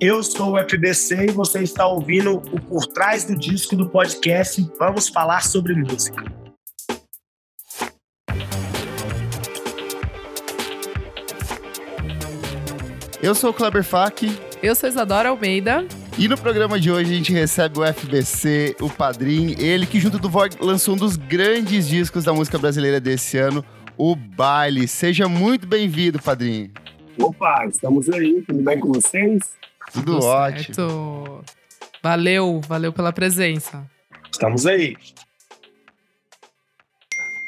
Eu sou o FBC e você está ouvindo o Por Trás do Disco do podcast Vamos Falar sobre Música. Eu sou o Kleber Fak. Eu sou Isadora Almeida. E no programa de hoje a gente recebe o FBC, o padrinho, ele que junto do Vogue lançou um dos grandes discos da música brasileira desse ano, o Baile. Seja muito bem-vindo, padrinho. Opa, estamos aí, tudo bem com vocês? Tudo, Tudo ótimo. Certo. Valeu, valeu pela presença. Estamos aí.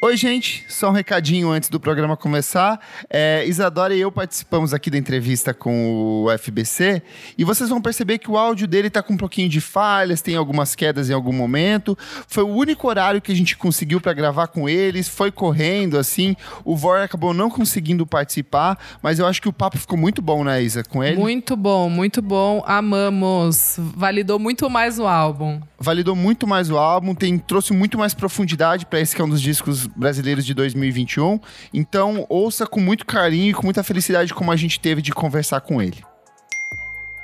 Oi, gente. Só um recadinho antes do programa começar. É, Isadora e eu participamos aqui da entrevista com o FBC e vocês vão perceber que o áudio dele tá com um pouquinho de falhas, tem algumas quedas em algum momento. Foi o único horário que a gente conseguiu para gravar com eles, foi correndo assim. O Vor acabou não conseguindo participar, mas eu acho que o papo ficou muito bom, né, Isa, com ele? Muito bom, muito bom. Amamos. Validou muito mais o álbum. Validou muito mais o álbum, tem trouxe muito mais profundidade para esse que é um dos discos brasileiros de 2021. Então, ouça com muito carinho e com muita felicidade como a gente teve de conversar com ele.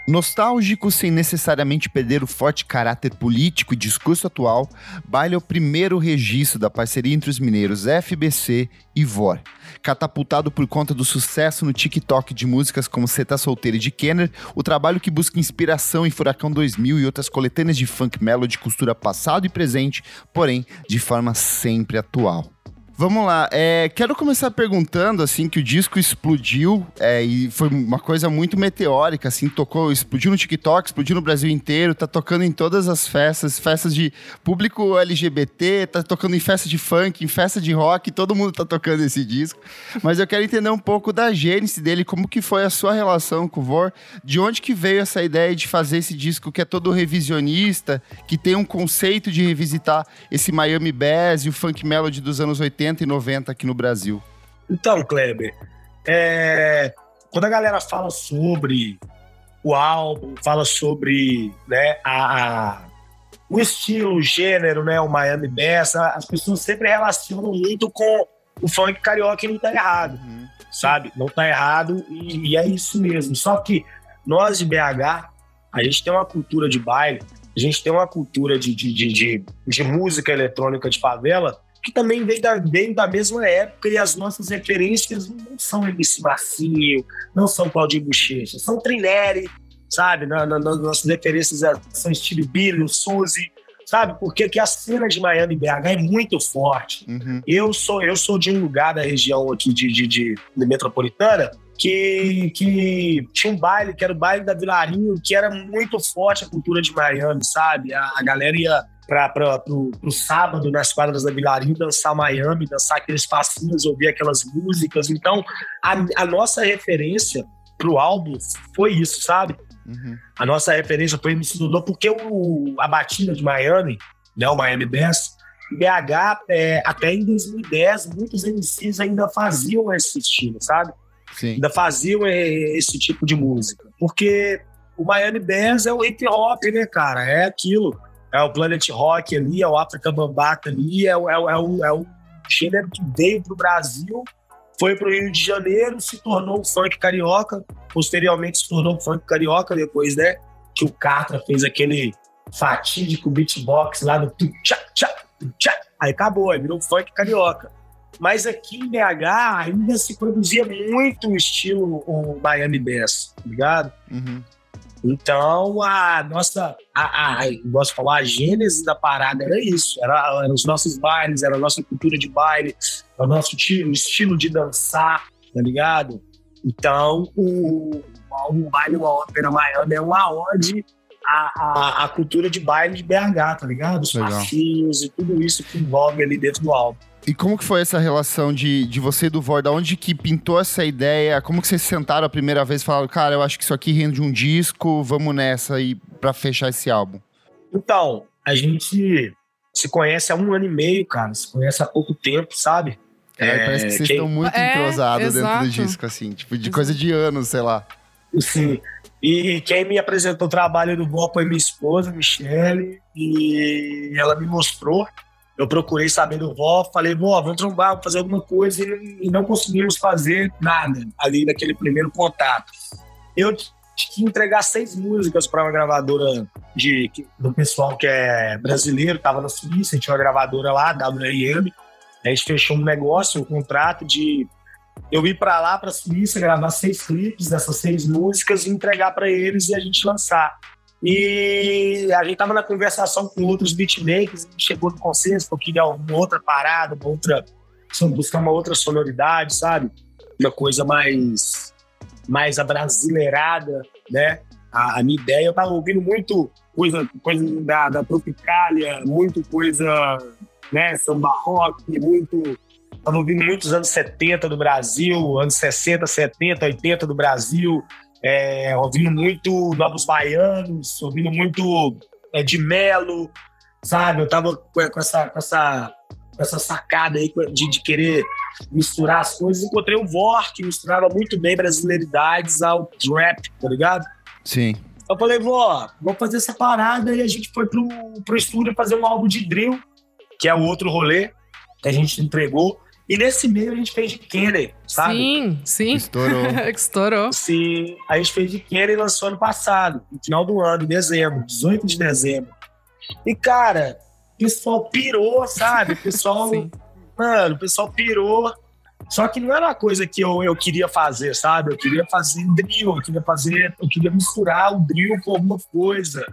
Nostálgico sem necessariamente perder o forte caráter político e discurso atual, Baile é o primeiro registro da parceria entre os mineiros FBC e VOR. Catapultado por conta do sucesso no TikTok de músicas como Cê Tá Solteira e de Kenner, o trabalho que busca inspiração em Furacão 2000 e outras coletâneas de funk melody costura passado e presente, porém de forma sempre atual. Vamos lá. É, quero começar perguntando, assim, que o disco explodiu é, e foi uma coisa muito meteórica, assim, tocou, explodiu no TikTok, explodiu no Brasil inteiro, tá tocando em todas as festas, festas de público LGBT, tá tocando em festa de funk, em festa de rock, todo mundo tá tocando esse disco. Mas eu quero entender um pouco da gênese dele, como que foi a sua relação com o Vor, de onde que veio essa ideia de fazer esse disco que é todo revisionista, que tem um conceito de revisitar esse Miami Bass e o funk melody dos anos 80 80 e 90 aqui no Brasil. Então, Kleber, é... quando a galera fala sobre o álbum, fala sobre né, a, o estilo, o gênero, né, o Miami Bass, as pessoas sempre relacionam muito com o funk carioca e não tá errado, uhum. sabe? Não tá errado e, e é isso mesmo. Só que nós de BH, a gente tem uma cultura de baile, a gente tem uma cultura de, de, de, de, de música eletrônica de favela que também vem da, da mesma época e as nossas referências não são MC Marcinho, não são Claudinho Bochecha, são Trineri, sabe? Na, na, nossas referências é, são Steve Billy, Suzy, sabe? Porque aqui a cena de Miami e BH é muito forte. Uhum. Eu sou eu sou de um lugar da região aqui de, de, de, de metropolitana que, que tinha um baile, que era o baile da Vilarinho, que era muito forte a cultura de Miami, sabe? A, a galera ia para o sábado nas quadras da Vilarinho dançar Miami, dançar aqueles passinhos, ouvir aquelas músicas. Então, a, a nossa referência para o álbum foi isso, sabe? Uhum. A nossa referência foi MC Dodô, porque o, a batida de Miami, né, o Miami Bass, BH, é, até em 2010, muitos MCs ainda faziam esse estilo, sabe? Sim. Ainda faziam é, esse tipo de música. Porque o Miami Bass é o hip hop, né, cara? É aquilo é o Planet Rock ali, é o África Bambata ali, é o, é, o, é, o, é o gênero que veio para o Brasil, foi para o Rio de Janeiro, se tornou funk carioca, posteriormente se tornou funk carioca depois, né? Que o Catra fez aquele fatídico beatbox lá no tchá, tchá, tchá. Aí acabou, aí virou funk carioca. Mas aqui em BH ainda se produzia muito o estilo o Miami Bass, tá ligado? Uhum. Então, a nossa, a, a, gosto de falar, a gênese da parada era isso. Era, eram os nossos bailes, era a nossa cultura de baile, o nosso estilo, estilo de dançar, tá ligado? Então, o, baile, uma ópera Miami é uma ode à, à, à, cultura de baile de BH, tá ligado? Os passinhos e tudo isso que envolve ali dentro do álbum. E como que foi essa relação de, de você e do Vor? Da onde que pintou essa ideia? Como que vocês sentaram a primeira vez e falaram, cara, eu acho que isso aqui rende um disco, vamos nessa aí para fechar esse álbum? Então, a gente se conhece há um ano e meio, cara. Se conhece há pouco tempo, sabe? É, é parece que vocês quem... estão muito é, entrosados dentro do disco, assim, tipo, de coisa de anos, sei lá. Sim. E quem me apresentou o trabalho do Vor foi minha esposa, Michele, e ela me mostrou eu procurei saber do vó, falei, vó, vamos trombar, vamos fazer alguma coisa, e, não conseguimos fazer nada ali naquele primeiro contato. Eu que entregar seis músicas para uma gravadora de, do pessoal que é brasileiro, estava na Suíça, tinha uma gravadora lá, WRM. A gente fechou um negócio, um contrato de eu ir para lá, para a Suíça, gravar seis clipes dessas seis músicas e entregar para eles e a gente lançar. E a gente estava na conversação com outros beatmakers, chegou no consenso que eu queria uma outra parada, uma outra, buscar uma outra sonoridade, sabe? Uma coisa mais mais abrasileirada, né? A, a minha ideia, eu tava ouvindo muito coisa, coisa da, da Tropicália, muito coisa, né, samba rock, muito... Tava ouvindo muitos anos 70 do Brasil, anos 60, 70, 80 do Brasil, é, ouvindo muito Novos Baianos, ouvindo muito é, de Melo, sabe? Eu tava com essa, com essa, com essa sacada aí de, de querer misturar as coisas. Encontrei o Vor, que misturava muito bem brasileiridades ao trap, tá ligado? Sim. Eu falei, vó, vamos fazer essa parada e a gente foi pro, pro estúdio fazer um álbum de drill, que é o outro rolê que a gente entregou. E nesse meio a gente fez de Kenner, sabe? Sim, sim. Estourou. Estourou. Sim, a gente fez de Kenner e lançou ano passado, no final do ano, em dezembro, 18 de dezembro. E, cara, o pessoal pirou, sabe? O pessoal Sim. Mano, o pessoal pirou. Só que não era uma coisa que eu, eu queria fazer, sabe? Eu queria fazer drill, eu queria fazer, eu queria misturar o drill com alguma coisa.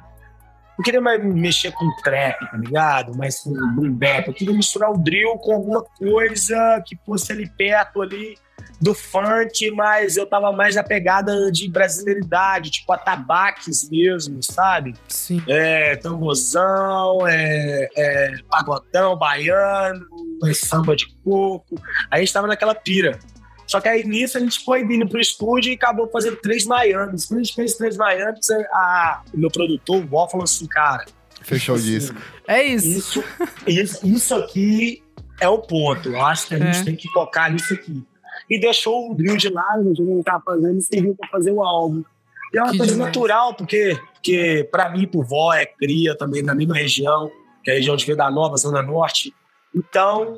Eu queria mais mexer com trap, tá ligado? Mas com boom bap. Eu queria misturar o drill com alguma coisa que fosse ali perto ali do funk, mas eu tava mais na pegada de brasileiridade, tipo atabaques mesmo, sabe? Sim. É, tambozão, é, é pagodão, baiano, samba de coco. Aí a gente tava naquela pira. Só que aí nisso a gente foi vindo pro estúdio e acabou fazendo três Miamis. Quando a gente fez três Miamis, a, o meu produtor, o Vó, falou assim, cara. Fechou o assim, disco. É isso. Isso, isso. isso aqui é o ponto. Eu acho que a gente é. tem que focar nisso aqui e deixou o drill de lado, não estava fazendo, e serviu para fazer o álbum. E é uma que coisa demais. natural, porque, porque para mim, por vó, é cria também na mesma região, que é a região de Venda Nova, Zona Norte. Então,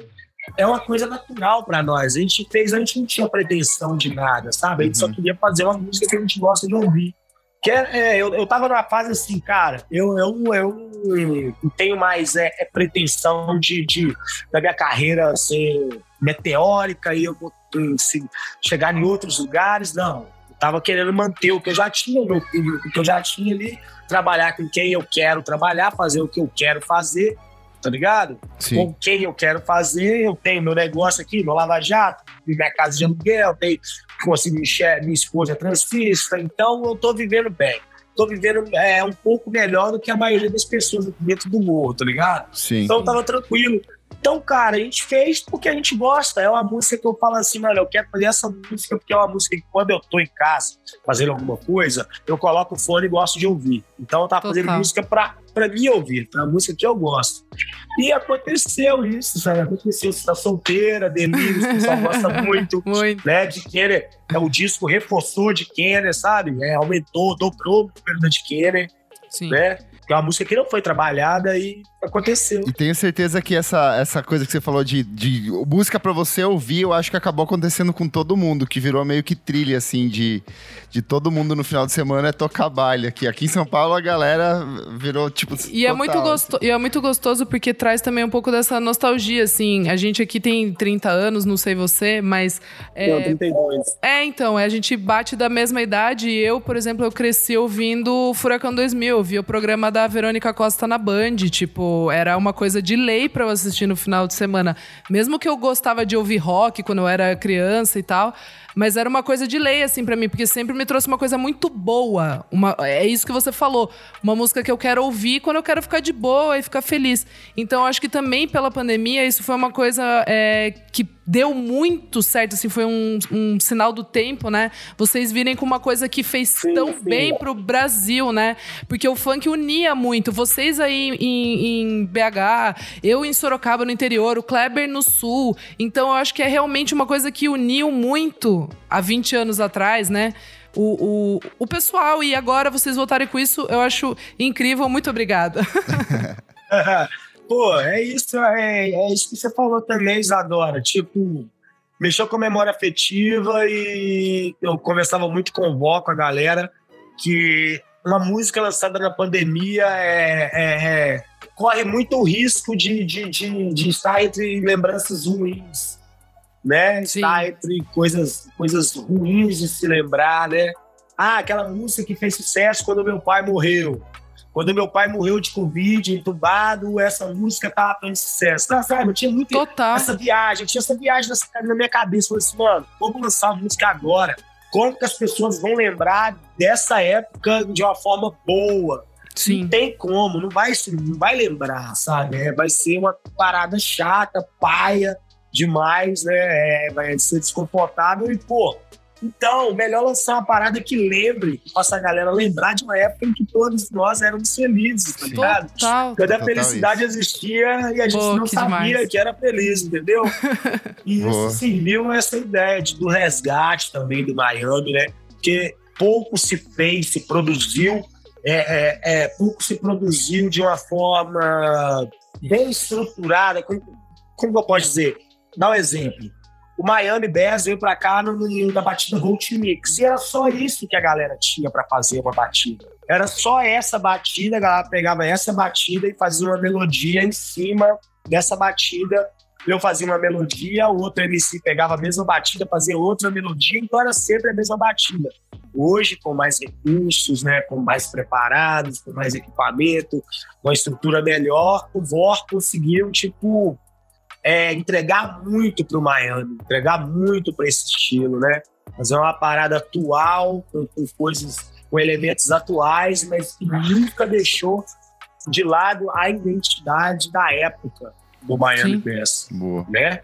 é uma coisa natural para nós. A gente fez, a gente não tinha pretensão de nada, sabe? A gente uhum. só queria fazer uma música que a gente gosta de ouvir. Que é, é, eu, eu tava numa fase assim, cara, eu, eu, eu não tenho mais é, é pretensão de, de, da minha carreira ser meteórica e eu vou assim, chegar em outros lugares, não. Eu tava querendo manter o que eu já tinha, o que eu já tinha ali, trabalhar com quem eu quero trabalhar, fazer o que eu quero fazer, tá ligado? Sim. Com quem eu quero fazer, eu tenho meu negócio aqui, meu Lava Jato, minha casa de aluguel, tenho consegui minha esposa é transfista, então eu tô vivendo bem. Tô vivendo é, um pouco melhor do que a maioria das pessoas dentro do morro, tá ligado? Sim. Então eu tava tranquilo. Então, cara, a gente fez porque a gente gosta. É uma música que eu falo assim, mano, eu quero fazer essa música porque é uma música que quando eu tô em casa fazendo alguma coisa, eu coloco o fone e gosto de ouvir. Então eu tava Total. fazendo música pra, pra mim ouvir, tá? Uma música que eu gosto. E aconteceu isso, sabe? Aconteceu, você tá solteira, delírio, o pessoal gosta muito, muito. né? De Kenner, é, o disco reforçou de Kenner, sabe? É, aumentou, dobrou o número de Kenner, Sim. né? Que é uma música que não foi trabalhada e aconteceu. E tenho certeza que essa, essa coisa que você falou de, de música para você ouvir, eu acho que acabou acontecendo com todo mundo, que virou meio que trilha, assim, de, de todo mundo no final de semana é tocar baile aqui. Aqui em São Paulo a galera virou, tipo, e é muito gostoso E é muito gostoso porque traz também um pouco dessa nostalgia, assim. A gente aqui tem 30 anos, não sei você, mas... É, não, 32. É, então, a gente bate da mesma idade e eu, por exemplo, eu cresci ouvindo Furacão 2000, vi o programa da Verônica Costa na Band, tipo, era uma coisa de lei para eu assistir no final de semana. Mesmo que eu gostava de ouvir rock quando eu era criança e tal, mas era uma coisa de lei, assim, para mim, porque sempre me trouxe uma coisa muito boa. Uma, é isso que você falou. Uma música que eu quero ouvir quando eu quero ficar de boa e ficar feliz. Então, acho que também pela pandemia, isso foi uma coisa é, que deu muito certo, assim, foi um, um, sinal do tempo, né? Vocês virem com uma coisa que fez sim, tão sim. bem pro Brasil, né? Porque o funk unia muito. Vocês aí em, em, BH, eu em Sorocaba, no interior, o Kleber no sul. Então eu acho que é realmente uma coisa que uniu muito há 20 anos atrás, né? O, o, o pessoal, e agora vocês voltarem com isso, eu acho incrível. Muito obrigada. Pô, é isso, é, é isso que você falou também, Isadora. Tipo, mexeu com a memória afetiva e eu conversava muito com o Vó, com a galera. que uma música lançada na pandemia é, é, é, corre muito risco de, de, de, de, estar entre lembranças ruins, né? Sim. Estar entre coisas, coisas ruins de se lembrar, né? Ah, aquela música que fez sucesso quando meu pai morreu. Quando meu pai morreu de Covid, entubado, essa música tava fazendo sucesso. Tá, sabe? Eu tinha muito Total. essa viagem, eu tinha essa viagem na minha cabeça. Eu falei assim, mano, vamos lançar a música agora como que as pessoas vão lembrar dessa época de uma forma boa. Sim. Não tem como, não vai, não vai lembrar, sabe? É, vai ser uma parada chata, paia demais, né? É, vai ser desconfortável e, pô, então, melhor lançar uma parada que lembre, que faça a galera lembrar de uma época em que todos nós éramos felizes, tá ligado? Total. Quando a felicidade isso. existia e a gente Pô, não que sabia demais. que era feliz, entendeu? E isso serviu essa ideia de, do resgate também do Miami, né? Porque pouco se fez, se produziu, é, é, é, pouco se produziu de uma forma bem estruturada. Como, como eu posso dizer? Dá um exemplo o Miami Bears veio para cá no, no, na batida Road Mix. E era só isso que a galera tinha para fazer uma batida. Era só essa batida, a galera pegava essa batida e fazia uma melodia em cima dessa batida. Eu fazia uma melodia, o outro MC pegava a mesma batida, fazia outra melodia, então era sempre a mesma batida. Hoje, com mais recursos, né, com mais preparados, com mais equipamento, com uma estrutura melhor, o VOR conseguiu, tipo, é, entregar muito para o Miami, entregar muito para esse estilo, né? Fazer uma parada atual, com, com, coisas, com elementos atuais, mas que nunca deixou de lado a identidade da época do Miami Bass, né?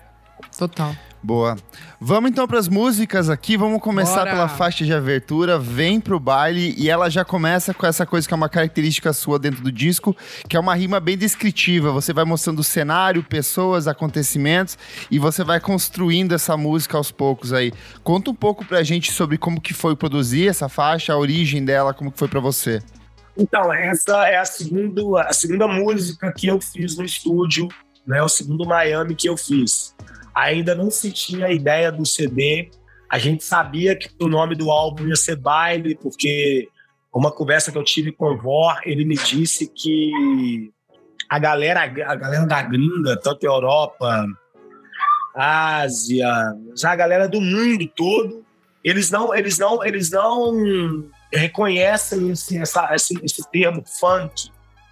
Total. Boa. Vamos então para as músicas aqui. Vamos começar Bora. pela faixa de abertura. Vem pro baile e ela já começa com essa coisa que é uma característica sua dentro do disco, que é uma rima bem descritiva. Você vai mostrando o cenário, pessoas, acontecimentos e você vai construindo essa música aos poucos aí. Conta um pouco pra gente sobre como que foi produzir essa faixa, a origem dela, como que foi para você. Então, essa é a segunda, a segunda música que eu fiz no estúdio, né? O segundo Miami que eu fiz ainda não se tinha a ideia do CD. A gente sabia que o nome do álbum ia ser Baile, porque uma conversa que eu tive com o Vor, ele me disse que a galera, a galera da gringa, tanto Europa, Ásia, já a galera do mundo todo, eles não, eles não, eles não reconhecem esse, essa, esse, esse termo funk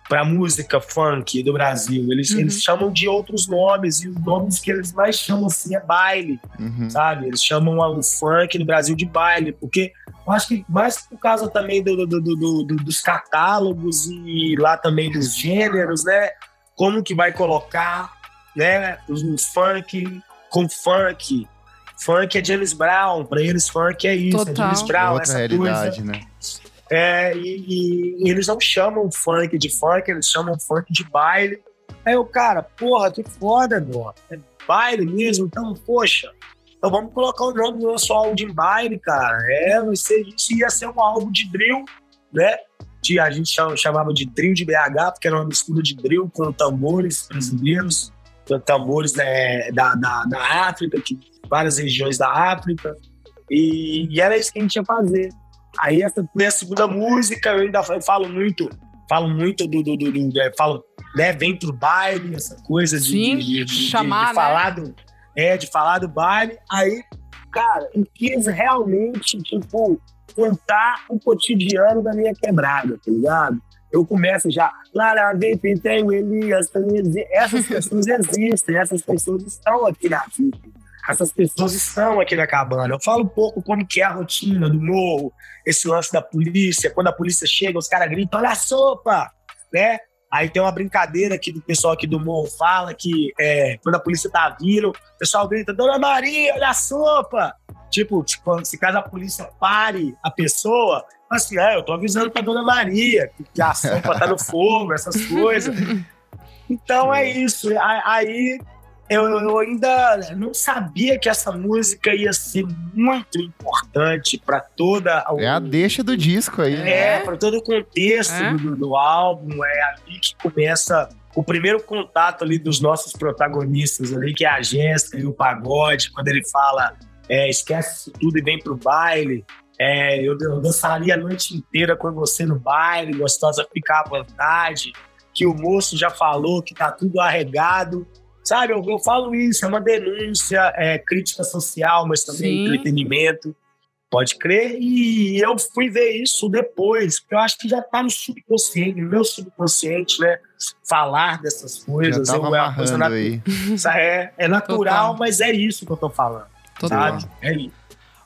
para música funk do Brasil. Eles, uhum. eles chamam de outros nomes, e os nomes que eles mais chamam assim é baile, uhum. sabe? Eles chamam o funk no Brasil de baile, porque eu acho que mais por causa também do, do, do, do, dos catálogos e lá também dos gêneros, né? Como que vai colocar né, os, os funk com funk. Funk é James Brown, para eles funk é isso, Total. é James Brown, Outra essa realidade, coisa. né? É, e, e, eles não chamam funk de funk, eles chamam funk de baile. Aí o cara, porra, que foda, meu. É baile mesmo, então, poxa. Então vamos colocar o nome do nosso álbum de baile, cara. É, vai ser isso. Ia ser um álbum de drill, né? Que a gente chamava de drill de BH, porque era uma mistura de drill com tambores brasileiros, com tambores né, da, da, da África, que, várias regiões da África. E, e era isso que a gente ia fazer. Aí essa minha segunda música, eu ainda falo muito, falo muito do, do, do, do é, falo, né, vem pro baile, essa coisa de, Sim, de, de, chamar, de, né? falar do, é, de falar do baile. Aí, cara, eu quis realmente, tipo, contar o cotidiano da minha quebrada, tá ligado? Eu começo já, Lara, vem, tem o Elias, essas pessoas existem, essas pessoas estão aqui na vida essas pessoas estão aqui na cabana. Eu falo um pouco como que é a rotina do morro, esse lance da polícia. Quando a polícia chega, os caras gritam, olha a sopa, né? Aí tem uma brincadeira que o pessoal aqui do morro fala que é, quando a polícia tá vindo, o pessoal grita, Dona Maria, olha a sopa! Tipo, tipo se caso a polícia pare a pessoa, assim, é, eu tô avisando pra Dona Maria que a sopa tá no fogo, essas coisas. Então é isso. Aí eu, eu, ainda não sabia que essa música ia ser muito importante para toda a, é a deixa do disco aí. É, é. para todo o contexto é. do, do, álbum. É ali que começa o primeiro contato ali dos nossos protagonistas ali, que é a Jéssica e o Pagode, quando ele fala é, esquece tudo e vem pro baile. É, eu, eu dançaria a noite inteira com você no baile, gostosa ficar à vontade, que o moço já falou que tá tudo arregado. Sabe, eu, eu falo isso, é uma denúncia, é crítica social, mas também Sim. entretenimento. Pode crer. E eu fui ver isso depois, porque eu acho que já tá no subconsciente, no meu subconsciente, né? Falar dessas coisas. Já tava eu, é, coisa aí. É, é natural, Total. mas é isso que eu tô falando. Total. Sabe? É isso.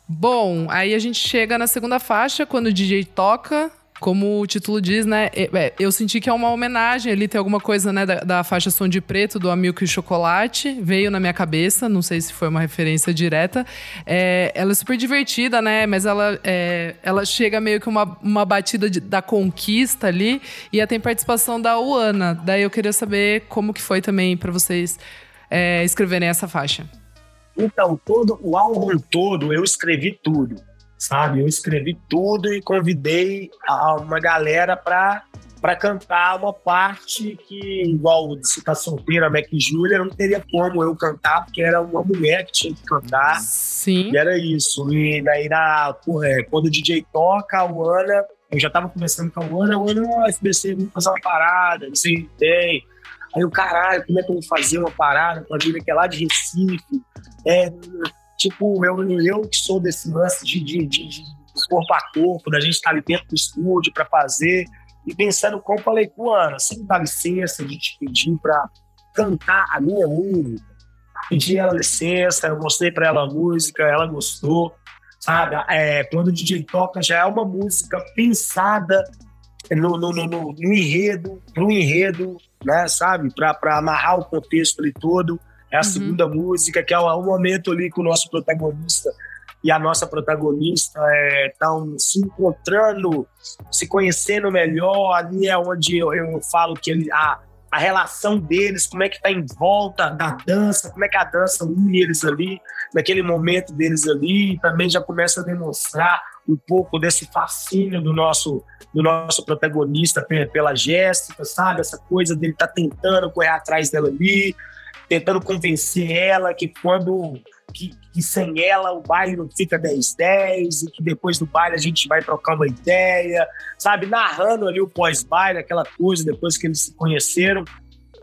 Bom, aí a gente chega na segunda faixa, quando o DJ toca. Como o título diz, né? É, eu senti que é uma homenagem ali, tem alguma coisa, né, da, da faixa Som de Preto, do Amilco e Chocolate. Veio na minha cabeça, não sei se foi uma referência direta. É, ela é super divertida, né? Mas ela, é, ela chega meio que uma, uma batida de, da conquista ali. E tem participação da Uana. Daí eu queria saber como que foi também para vocês é, escreverem essa faixa. Então, todo o álbum todo eu escrevi tudo, sabe? Eu escrevi tudo e convidei uma galera para para cantar uma parte que, igual se tá solteira, a Mac Júlia, não teria como eu cantar, porque era uma mulher que tinha que cantar. Sim. E era isso. E daí, na, porra, é, quando o DJ toca, a Ana, eu já tava conversando com a Ana, a Ana, o FBC, vamos fazer uma parada, assim, tem. Aí o caralho, como é que eu vou fazer uma parada com a Júlia que é lá de Recife? É, tipo, eu, eu que sou desse lance de, de, de, de corpo a corpo, da gente estar ali dentro do estúdio para fazer. E pensando como falei, pô, Ana, você me dá licença de te pedir para cantar a minha música. Pedi ela licença, eu mostrei para ela a música, ela gostou, sabe? É, quando o DJ toca, já é uma música pensada no, no, no, no, no enredo, pro enredo, né, sabe? Para amarrar o contexto ali todo. É a uhum. segunda música, que é o, momento ali que o nosso protagonista e a nossa protagonista estão é, se encontrando, se conhecendo melhor. Ali é onde eu, eu falo que ele, a, a relação deles, como é que está em volta da dança, como é que a dança une eles ali, naquele momento deles ali, também já começa a demonstrar um pouco desse fascínio do nosso do nosso protagonista pela Jéssica, sabe? Essa coisa dele tá tentando correr atrás dela ali, tentando convencer ela que quando que, que, sem ela o baile não fica 10-10 e que depois do baile a gente vai trocar uma ideia, sabe? Narrando ali o pós-baile, aquela coisa depois que eles se conheceram,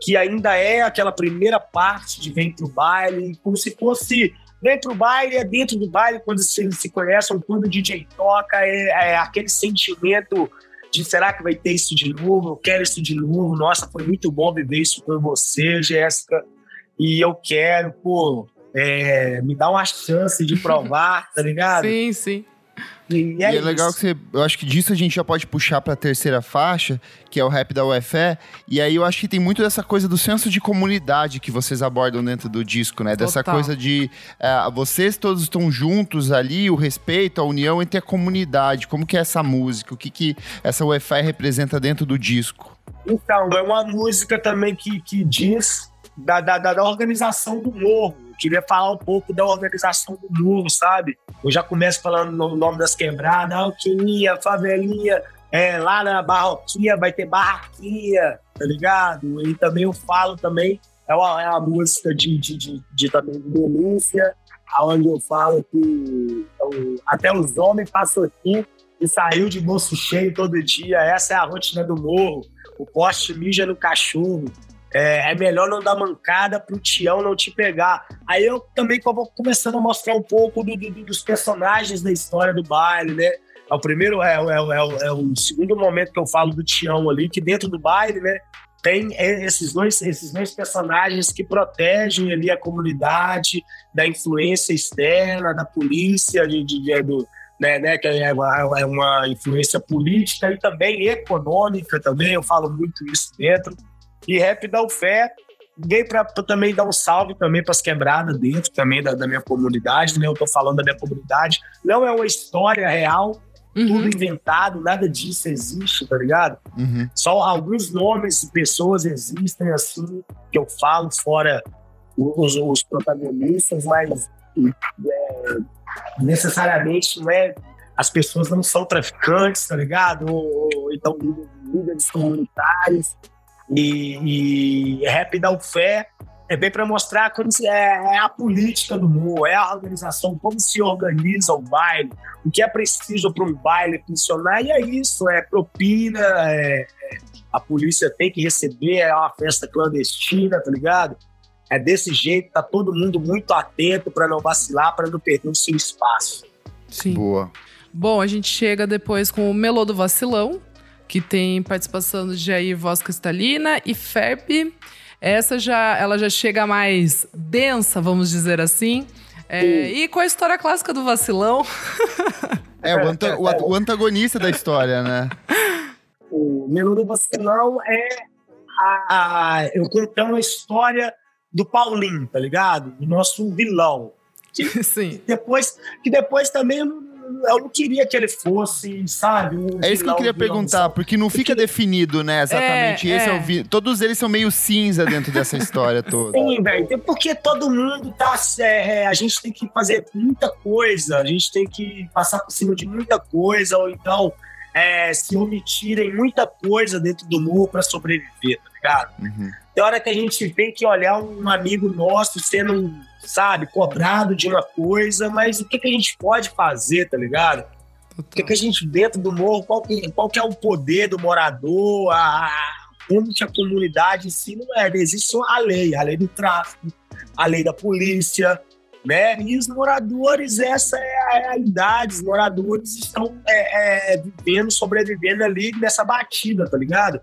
que ainda é aquela primeira parte de Vem pro Baile, como se fosse dentro do baile, é dentro do baile, quando eles se conhecem, quando o DJ toca, é, é aquele sentimento de será que vai ter isso de novo? Eu quero isso de novo. Nossa, foi muito bom viver isso com você, Jéssica. E eu quero, pô, é, me dá uma chance de provar, tá ligado? Sim, sim. E é, e é legal que você. Eu acho que disso a gente já pode puxar para a terceira faixa, que é o rap da UFE. E aí eu acho que tem muito dessa coisa do senso de comunidade que vocês abordam dentro do disco, né? Total. Dessa coisa de uh, vocês todos estão juntos ali, o respeito, a união entre a comunidade. Como que é essa música? O que, que essa UFE representa dentro do disco? Então, é uma música também que, que diz da, da, da organização do morro queria falar um pouco da organização do mundo, sabe? Eu já começo falando o no nome das quebradas, alquimia, favelinha, é, lá na Barroquinha vai ter barraquinha, tá ligado? E também eu falo também, é uma, é uma música de, de, de, de também de denúncia, onde eu falo que então, até os homens passam aqui e saiu de bolso cheio todo dia, essa é a rotina do morro, o poste mija no cachorro, é, é, melhor não dar mancada pro Tião não te pegar. Aí eu também vou começando a mostrar um pouco do, do, dos personagens da história do baile, né? É o primeiro, é, é, é, é, o segundo momento que eu falo do Tião ali, que dentro do baile, né? Tem esses dois, esses dois personagens que protegem ali a comunidade da influência externa, da polícia, de, de, de do, né, né, que é uma, é uma influência política e também econômica também, eu falo muito isso dentro. E rap da fé. Veio para também dar um salve também para as quebradas dentro também da, da, minha comunidade, né? Eu tô falando da minha comunidade. Não é uma história real, uhum. tudo inventado, nada disso existe, tá ligado? Uhum. Só alguns nomes de pessoas existem assim, que eu falo fora os, os protagonistas, mas é, necessariamente não é as pessoas não são traficantes, tá ligado? Ou, ou então líderes comunitários. E, e rap da fé É bem para mostrar como se é, é, a política do humor, é a organização, como se organiza o baile, o que é preciso para um baile funcionar, e é isso, é propina, é, é, a polícia tem que receber, é uma festa clandestina, tá ligado? É desse jeito, tá todo mundo muito atento para não vacilar, para não perder o seu espaço. Sim. Boa. Bom, a gente chega depois com o Melô do Vacilão, que tem participação de Jair Voz Cristalina e Ferb. Essa já, ela já chega mais densa, vamos dizer assim. É, e com a história clássica do vacilão. É, o, anta o, o antagonista da história, né? O Melô do Vacilão é a, a, eu contando a história do Paulinho, tá ligado? O nosso vilão. Que, Sim. Depois, que depois também eu não queria que ele fosse, sabe? Um é isso que eu queria perguntar, porque não fica porque... definido, né, exatamente. É, Esse é. é o vi... Todos eles são meio cinza dentro dessa história toda. Sim, velho. Porque todo mundo tá. É, a gente tem que fazer muita coisa, a gente tem que passar por cima de muita coisa, ou então é, se omitirem muita coisa dentro do muro para sobreviver, tá ligado? Uhum. Tem hora que a gente tem que olhar um amigo nosso sendo, sabe, cobrado de uma coisa, mas o que, que a gente pode fazer, tá ligado? O que, que a gente, dentro do morro, qual que, qual que é o poder do morador, a, como a comunidade em si não é. Existe só a lei, a lei do tráfico, a lei da polícia, né? E os moradores, essa é a realidade, os moradores estão é, é, vivendo, sobrevivendo ali nessa batida, tá ligado?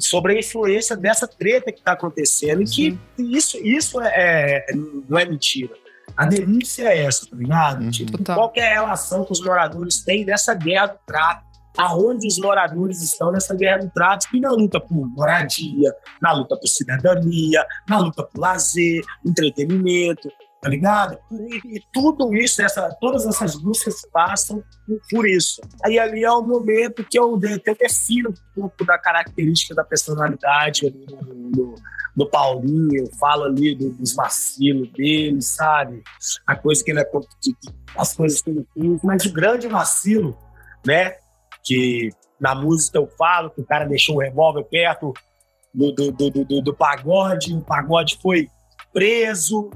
Sobre a influência dessa treta que está acontecendo. E que isso, isso é, é, não é mentira. A denúncia é essa, tá ligado? Uhum. Tipo, qual é a relação que os moradores têm nessa guerra do trato? Aonde os moradores estão nessa guerra do trato e na luta por moradia, na luta por cidadania, na luta por lazer, entretenimento, tá ligado? E, e, tudo isso, essa, todas essas buscas passam por, isso. Aí ali é o momento que eu, eu defino um pouco da característica da personalidade do, do, Paulinho, eu falo ali do, dos vacilos dele, sabe? A coisa que ele é, as coisas que ele fez, mas o grande vacilo, né? Que na música eu falo que o cara deixou o revólver perto do, do, do, do, do pagode, o pagode foi preso,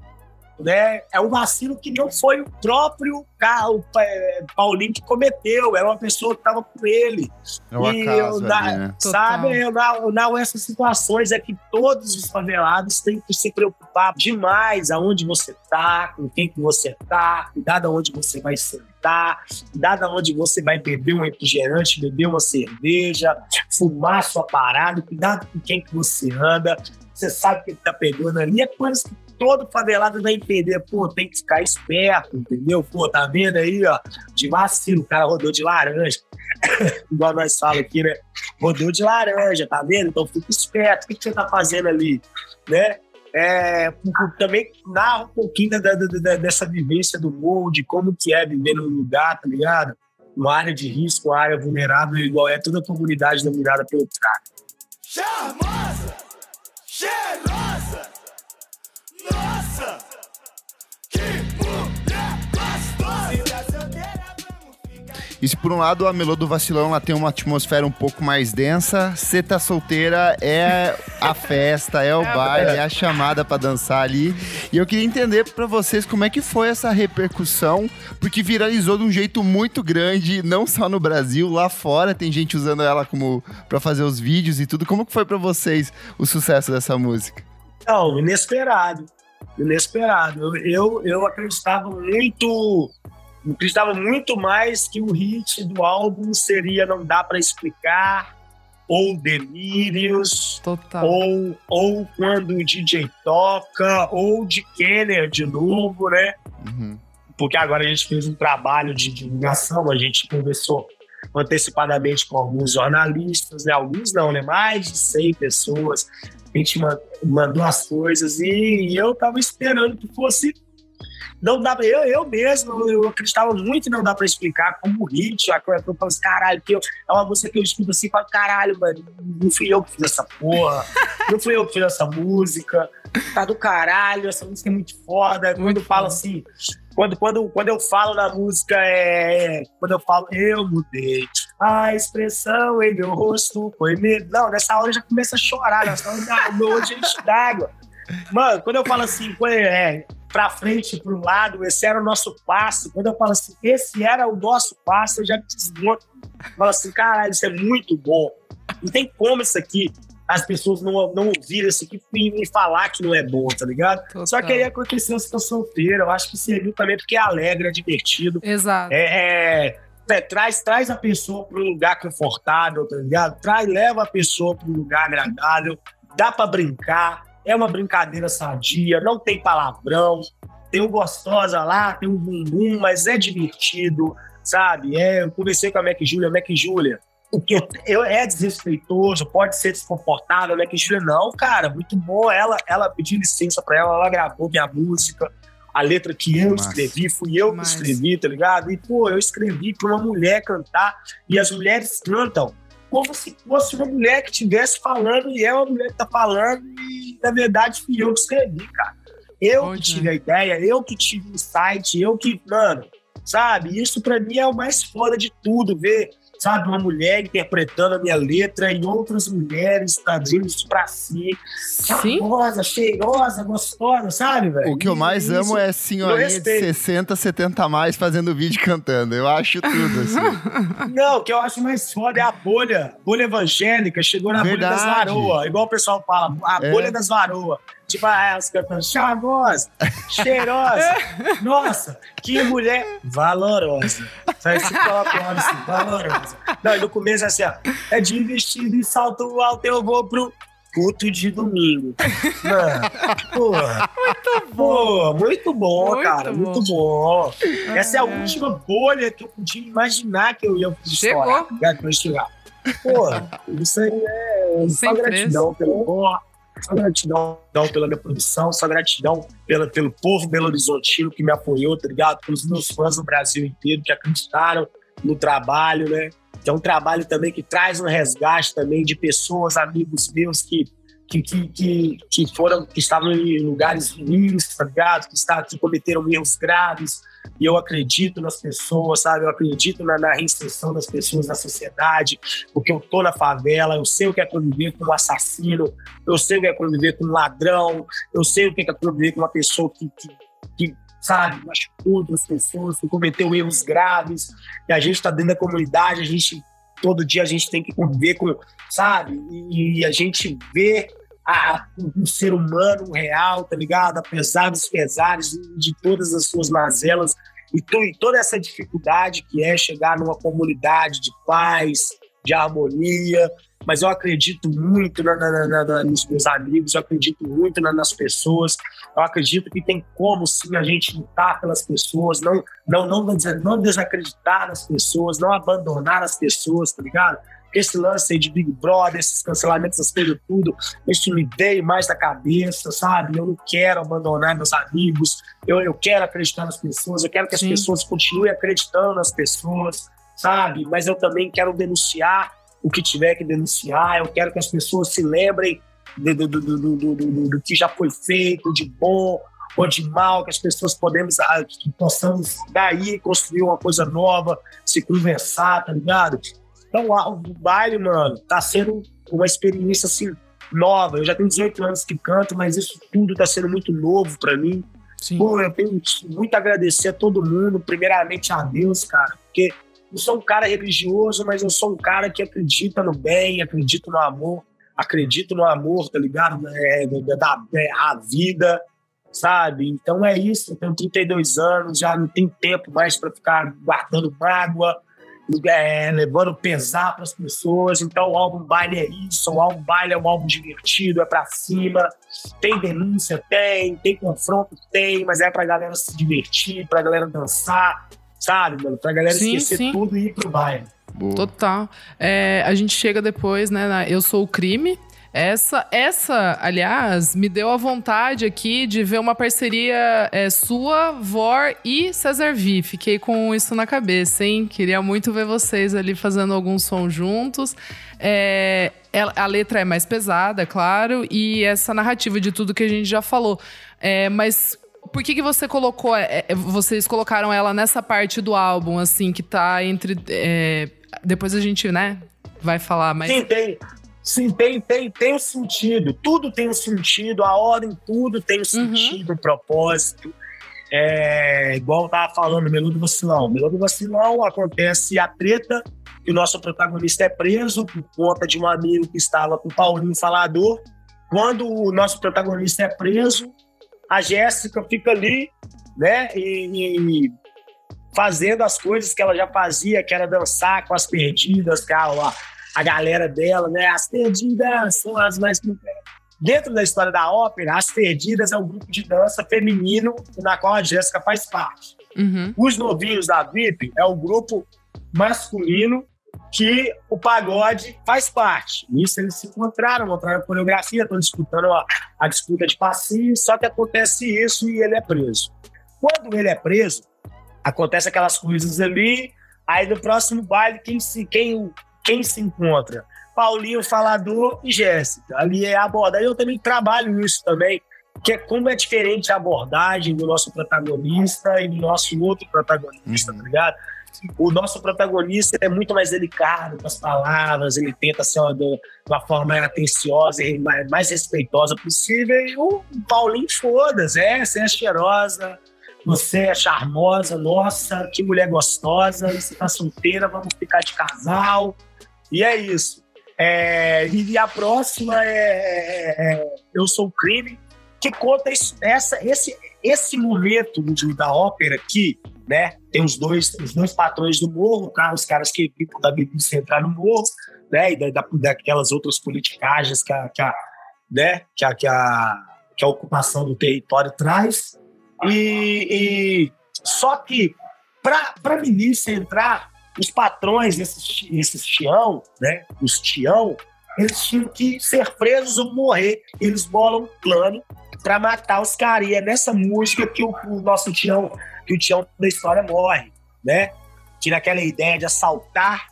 né? É um vacilo que não foi o próprio carro, é, Paulinho que cometeu, era uma pessoa que estava com ele. É um e acaso, na, ali, né? Sabe, na, na, essas situações é que todos os favelados têm que se preocupar demais aonde você tá, com quem que você tá, cuidado aonde você vai sentar, cuidado aonde você vai beber um refrigerante, beber uma cerveja, fumar sua parada, cuidado com quem que você anda, você sabe que ele tá pegando ali, é coisas que todo favelado vai entender, pô, tem que ficar esperto, entendeu? Pô, tá vendo aí, ó, de vacilo, o cara rodou de laranja. Igual nós falamos aqui, né? Rodou de laranja, tá vendo? Então fica esperto, o que, que você tá fazendo ali, né? É, também narra um pouquinho da, da, da, dessa vivência do de como que é viver num lugar, tá ligado? Uma área de risco, uma área vulnerável, igual é toda a comunidade dominada pelo tráfico. Charmosa! Cheirosa! Nossa! Que mulher gostosa! E se por um lado a Melô do Vacilão ela tem uma atmosfera um pouco mais densa, Cê Tá Solteira é a festa, é o é baile, é a chamada para dançar ali. E eu queria entender para vocês como é que foi essa repercussão, porque viralizou de um jeito muito grande, não só no Brasil, lá fora tem gente usando ela como para fazer os vídeos e tudo. Como que foi para vocês o sucesso dessa música? Não, inesperado. Inesperado. Eu, eu acreditava muito. Acreditava muito mais que o hit do álbum seria Não Dá para Explicar, ou Delírios, Total. Ou, ou quando o DJ toca, ou de Kenner de novo, né? Uhum. Porque agora a gente fez um trabalho de divulgação, a gente conversou antecipadamente com alguns jornalistas, né? Alguns não, né? Mais de 100 pessoas a gente mandou as coisas e, eu tava esperando que fosse. Não dá pra, eu, eu mesmo, eu acreditava muito não dá pra explicar como hit, eu falo assim, caralho, que eu, é uma música que eu escuto assim e falo, caralho, mano, não fui eu que fiz essa porra, não fui eu que fiz essa música, tá do caralho, essa música é muito foda. Quando fala assim, quando, quando, quando eu falo na música, é, quando eu falo, eu mudei, a expressão em meu rosto foi medo. Não, nessa hora já começa a chorar, nessa hora dá noite d'água. Mano, quando eu falo assim, é, pra frente, pro lado, esse era o nosso passo. Quando eu falo assim, esse era o nosso passo, eu já desmonto. Falo assim, caralho, isso é muito bom. Não tem como isso aqui as pessoas não, não ouvirem isso aqui e me falar que não é bom, tá ligado? Total. Só que aí aconteceu a situação solteira. Eu acho que serviu também porque é alegre, é divertido. Exato. É, é, é, traz, traz a pessoa para um lugar confortável, tá ligado? Traz, leva a pessoa para um lugar agradável. Dá para brincar. É uma brincadeira sadia, não tem palavrão. Tem um gostosa lá, tem um bumbum, mas é divertido, sabe? É, eu conversei com a Mac Júlia, Mac Júlia o que eu, é desrespeitoso, pode ser desconfortável? Que Júlia, não, cara, muito bom. Ela, ela pediu licença pra ela, ela gravou minha música, a letra que eu Mas, escrevi, fui eu que escrevi, tá ligado? E, pô, eu escrevi pra uma mulher cantar, e as mulheres cantam como se fosse uma mulher que estivesse falando, e é uma mulher que tá falando, e na verdade fui eu que escrevi, cara. Eu Onde? que tive a ideia, eu que tive o site, eu que, mano, sabe? Isso para mim é o mais foda de tudo, ver sabe? Uma mulher interpretando a minha letra e outras mulheres trazendo isso pra si. Cheirosa, cheirosa, gostosa, sabe, velho? O que eu mais isso, amo é senhorinha de 60, 70 a mais fazendo vídeo cantando. Eu acho tudo, assim. Não, o que eu acho mais foda é a bolha. Bolha evangélica chegou na Verdade. bolha das varoas. Igual o pessoal fala, a é. bolha das varoas. As cantando charmosa, cheirosa. Nossa, que mulher valorosa. Aí você coloca o assim, valorosa. Não, e no começo é assim, ó. É de vestido e salto alto, eu vou pro culto de domingo. Mano, porra. Muito bom. muito bom, muito cara. Bom. Muito bom. Essa é a última bolha que eu podia imaginar que eu ia estourar. Chegou. Porra, isso aí é Sem só gratidão pelo amor só gratidão pela minha produção, só gratidão pela, pelo povo Belo Horizontino que me apoiou, tá ligado? Pelos meus fãs no Brasil inteiro que acreditaram no trabalho, né? Que é um trabalho também que traz um resgate também de pessoas, amigos meus que que, que, que, que, foram, que estavam em lugares ruins, tá ligado? Que, está, que cometeram erros graves. E eu acredito nas pessoas, sabe? Eu acredito na, na reinserção das pessoas na sociedade, porque eu tô na favela, eu sei o que é conviver com um assassino, eu sei o que é conviver com um ladrão, eu sei o que é conviver com uma pessoa que, que, que sabe, machucou outras pessoas, que cometeu erros graves. E a gente está dentro da comunidade, a gente todo dia a gente tem que conviver com, sabe? E, e a gente vê a, um ser humano real, tá ligado? Apesar dos pesares, de todas as suas mazelas e, to, e toda essa dificuldade que é chegar numa comunidade de paz, de harmonia. Mas eu acredito muito na, na, na, nos meus amigos, eu acredito muito nas pessoas. Eu acredito que tem como sim a gente lutar pelas pessoas, não, não, não, não desacreditar nas pessoas, não abandonar as pessoas, tá ligado? Esse lance aí de Big Brother, esses cancelamentos, essas coisas tudo, isso me veio mais da cabeça, sabe? Eu não quero abandonar meus amigos, eu, eu quero acreditar nas pessoas, eu quero que as Sim. pessoas continuem acreditando nas pessoas, sabe? Mas eu também quero denunciar o que tiver que denunciar, eu quero que as pessoas se lembrem do, do, do, do, do, do, do que já foi feito, de bom, ou de mal, que as pessoas podemos, ah, que possamos daí construir uma coisa nova, se conversar, tá ligado? Então, o baile, mano, tá sendo uma experiência assim nova. Eu já tenho 18 anos que canto, mas isso tudo tá sendo muito novo para mim. Sim. Pô, eu tenho muito a agradecer a todo mundo, primeiramente a Deus, cara, porque eu sou um cara religioso, mas eu sou um cara que acredita no bem, acredita no amor, acredito no amor, tá ligado? É, da, da, é, a vida, sabe? Então é isso. Eu tenho 32 anos, já não tenho tempo mais para ficar guardando mágoa, é, levando pesar para as pessoas. Então, o álbum baile é isso. O álbum baile é um álbum divertido, é para cima. Tem denúncia, tem. Tem confronto, tem. Mas é para galera se divertir, para galera dançar, sabe, mano? Pra galera sim, esquecer sim. tudo e ir pro baile. Boa. Total. É, a gente chega depois, né? Na Eu Sou o Crime, essa, essa, aliás, me deu a vontade aqui de ver uma parceria é, sua, Vor e Cesar V. Fiquei com isso na cabeça, hein? Queria muito ver vocês ali fazendo algum som juntos. É, a letra é mais pesada, claro, e essa narrativa de tudo que a gente já falou. É, mas por que, que você colocou. Vocês colocaram ela nessa parte do álbum, assim, que tá entre. Depois a gente, né, vai falar, mas. Sim, tem. Sim, tem, tem, tem um sentido. Tudo tem um sentido, a ordem, tudo tem um uhum. sentido, uhum. propósito. É, igual eu tava falando, Melô do Vacilão. Melô do Vacilão acontece a treta que o nosso protagonista é preso por conta de um amigo que estava com o Paulinho Falador. Quando o nosso protagonista é preso, a Jéssica fica ali, né, e, e, fazendo as coisas que ela já fazia, que era dançar com as perdidas, com a, a galera dela, né, as perdidas são as mais Dentro da história da ópera, As Perdidas é um grupo de dança feminino na qual a Jéssica faz parte. Uhum. Os Novinhos da VIP é o grupo masculino que o pagode faz parte. Nisso eles se encontraram, montaram a coreografia, estão disputando a, a disputa de passinho, só que acontece isso e ele é preso. Quando ele é preso, acontece aquelas coisas ali, aí no próximo baile, quem se, quem, quem se encontra? Paulinho Falador e Jéssica. Ali é abordagem. Eu também trabalho isso também, que é como é diferente a abordagem do nosso protagonista e do nosso outro protagonista, uhum. tá ligado? O nosso protagonista é muito mais delicado com as palavras, ele tenta ser de uma forma mais atenciosa e mais respeitosa possível. E o Paulinho, foda-se, é, você é cheirosa, você é charmosa, nossa, que mulher gostosa, você tá solteira, vamos ficar de casal. E é isso. É, e a próxima é, é, é Eu Sou o Crime, que conta isso, essa, esse, esse momento da ópera que né? Tem os dois, os dois patrões do morro, tá? os caras que ficam da milícia entrar no morro, né? E da, daquelas outras politicagens que a, que a, né? que a, que a, que a ocupação do território traz. E, e só que para a milícia entrar, os patrões desses, desses tião, né? Os tião, eles tinham que ser presos ou morrer. Eles bolam um plano para matar os caras. E é nessa música que o, o nosso tião que o Tião da história morre, né? Que naquela ideia de assaltar,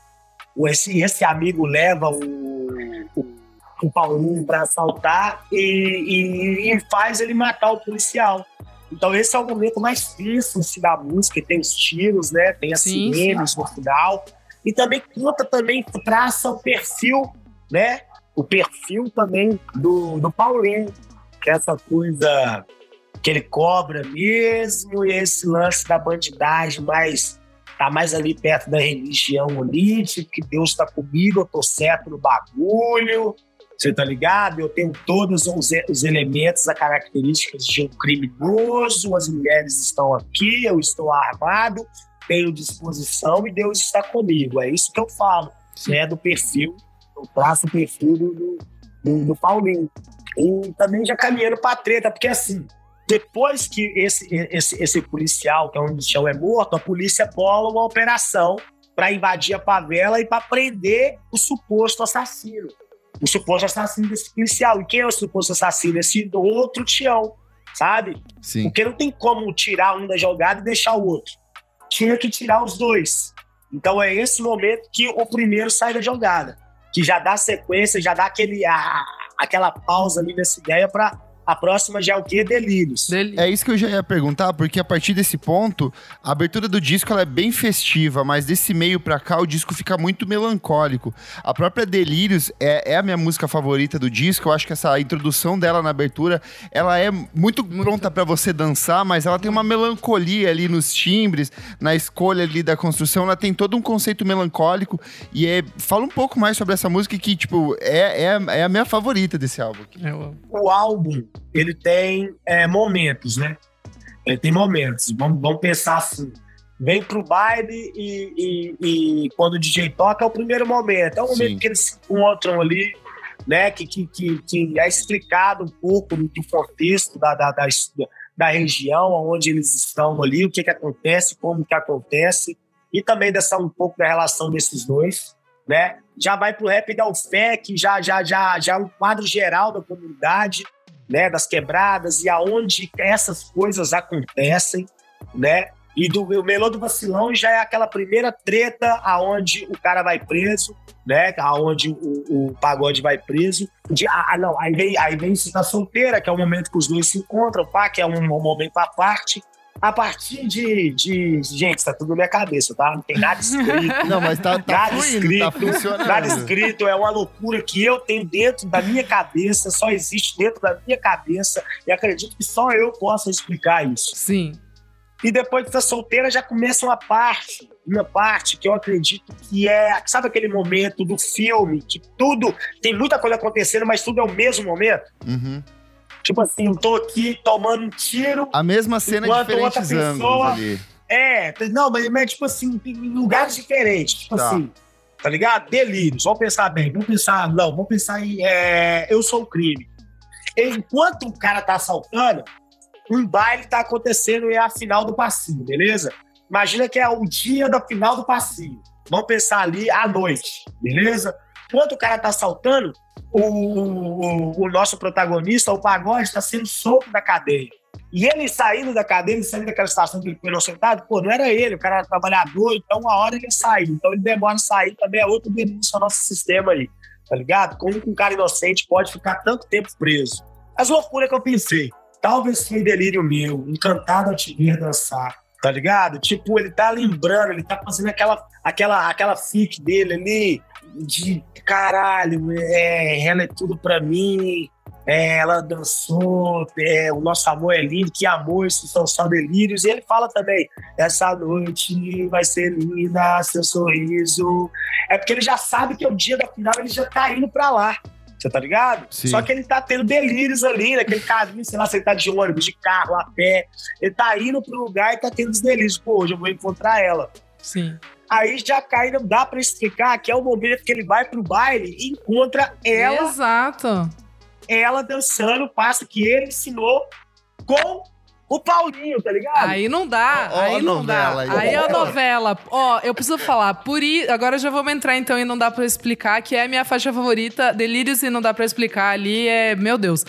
esse, esse amigo leva o, o, o Paulinho para assaltar e, e, e, faz ele matar o policial. Então esse é o momento mais tenso assim, da música, tem os tiros, né? Tem as sim, no final. E também conta, também traça o perfil, né? O perfil também do, do Paulinho, que é essa coisa que ele cobra mesmo, e esse lance da bandidagem mais tá mais ali perto da religião olímpica, que Deus está comigo, eu tô certo no bagulho, você tá ligado? Eu tenho todos os, os elementos, as características de um criminoso, as mulheres estão aqui, eu estou armado, tenho disposição e Deus está comigo. É isso que eu falo, né? Do perfil, eu traço o perfil do, do, do Paulinho. E também já caminhando pra treta, porque assim, depois que esse, esse, esse policial, que é um policial, é morto, a polícia bola uma operação para invadir a favela e para prender o suposto assassino. O suposto assassino desse policial. E quem é o suposto assassino? Esse outro Tião, sabe? Sim. Porque não tem como tirar um da jogada e deixar o outro. Tinha que tirar os dois. Então é esse momento que o primeiro sai da jogada. Que já dá sequência, já dá aquele, a, aquela pausa ali nessa ideia para a próxima já é o quê? Delírios. É isso que eu já ia perguntar, porque a partir desse ponto, a abertura do disco ela é bem festiva, mas desse meio pra cá o disco fica muito melancólico. A própria Delírios é, é a minha música favorita do disco. Eu acho que essa introdução dela na abertura, ela é muito, muito. pronta para você dançar, mas ela tem uma melancolia ali nos timbres, na escolha ali da construção. Ela tem todo um conceito melancólico. E é, fala um pouco mais sobre essa música que, tipo, é, é, é a minha favorita desse álbum. É o álbum ele tem é, momentos, né? Ele tem momentos. Vamos, vamos pensar assim. Vem pro baile e, e, e, quando o DJ toca é o primeiro momento. É o momento Sim. que eles se encontram ali, né? Que, que, que, que, é explicado um pouco do contexto da, da, da, da região onde eles estão ali, o que, que acontece, como que acontece, e também dessa um pouco da relação desses dois, né? Já vai pro rap da UFEC, já, já, já, já um quadro geral da comunidade, né, das quebradas e aonde essas coisas acontecem, né? E do o melô do vacilão já é aquela primeira treta aonde o cara vai preso, né? Aonde o, o pagode vai preso. De, ah, ah não, aí vem, aí vem se tá solteira, que é o momento que os dois se encontram, pá, que é um, um momento à parte. A partir de, de. Gente, tá tudo na minha cabeça, tá? Não tem nada escrito. Não, mas tá, tá nada fluindo, escrito, tá funcionando. Nada escrito, é uma loucura que eu tenho dentro da minha cabeça, só existe dentro da minha cabeça, e acredito que só eu possa explicar isso. Sim. E depois de estar solteira já começa uma parte, uma parte que eu acredito que é, sabe aquele momento do filme que tudo tem muita coisa acontecendo, mas tudo é o mesmo momento? Uhum. Tipo assim, eu tô aqui tomando um tiro. A mesma cena diferentes outra pessoa- ali. É, não, mas, mas tipo assim, em lugares diferentes. Tipo Tá. assim, tá ligado? Delírios. Vamos pensar bem. Vamos pensar, não, vamos pensar em é, eu sou o crime. Enquanto o cara tá assaltando, um baile tá acontecendo e é a final do passinho, beleza? Imagina que é o dia da final do passinho. Vamos pensar ali à noite, beleza? Enquanto o cara tá assaltando, o, o, o nosso protagonista, o pagode, está sendo solto da cadeia. E ele saindo da cadeia, ele saindo daquela situação que ele foi inocentado, pô, não era ele, o cara era trabalhador, então uma hora ele ia sair. Então ele demora a sair, também é outro denúncio ao nosso sistema aí, tá ligado? Como que um cara inocente pode ficar tanto tempo preso? As loucuras que eu pensei. Talvez foi delírio meu, encantado a te ver dançar, tá ligado? Tipo, ele tá lembrando, ele tá fazendo aquela, aquela, aquela fic dele ali, de caralho, é, ela é tudo pra mim, é, ela dançou, é, o nosso amor é lindo, que amor, isso são só delírios. E ele fala também: essa noite vai ser linda, seu sorriso. É porque ele já sabe que é o dia da final, ele já tá indo pra lá. Você tá ligado? Sim. Só que ele tá tendo delírios ali, naquele caminho, sei lá, se ele tá de ônibus, de carro, a pé. Ele tá indo pro lugar e tá tendo os delírios. Pô, hoje eu vou encontrar ela. Sim. Aí já cai, não dá pra explicar que é o momento que ele vai pro baile e encontra ela Exato. ela dançando o passo que ele ensinou com o Paulinho, tá ligado? Aí não dá, Ó, aí a não dá. novela aí. Aí é a novela. Ó, eu preciso falar, por i... agora já vamos entrar então e não dá pra explicar, que é a minha faixa favorita, Delírios e não dá pra explicar ali, é, meu Deus.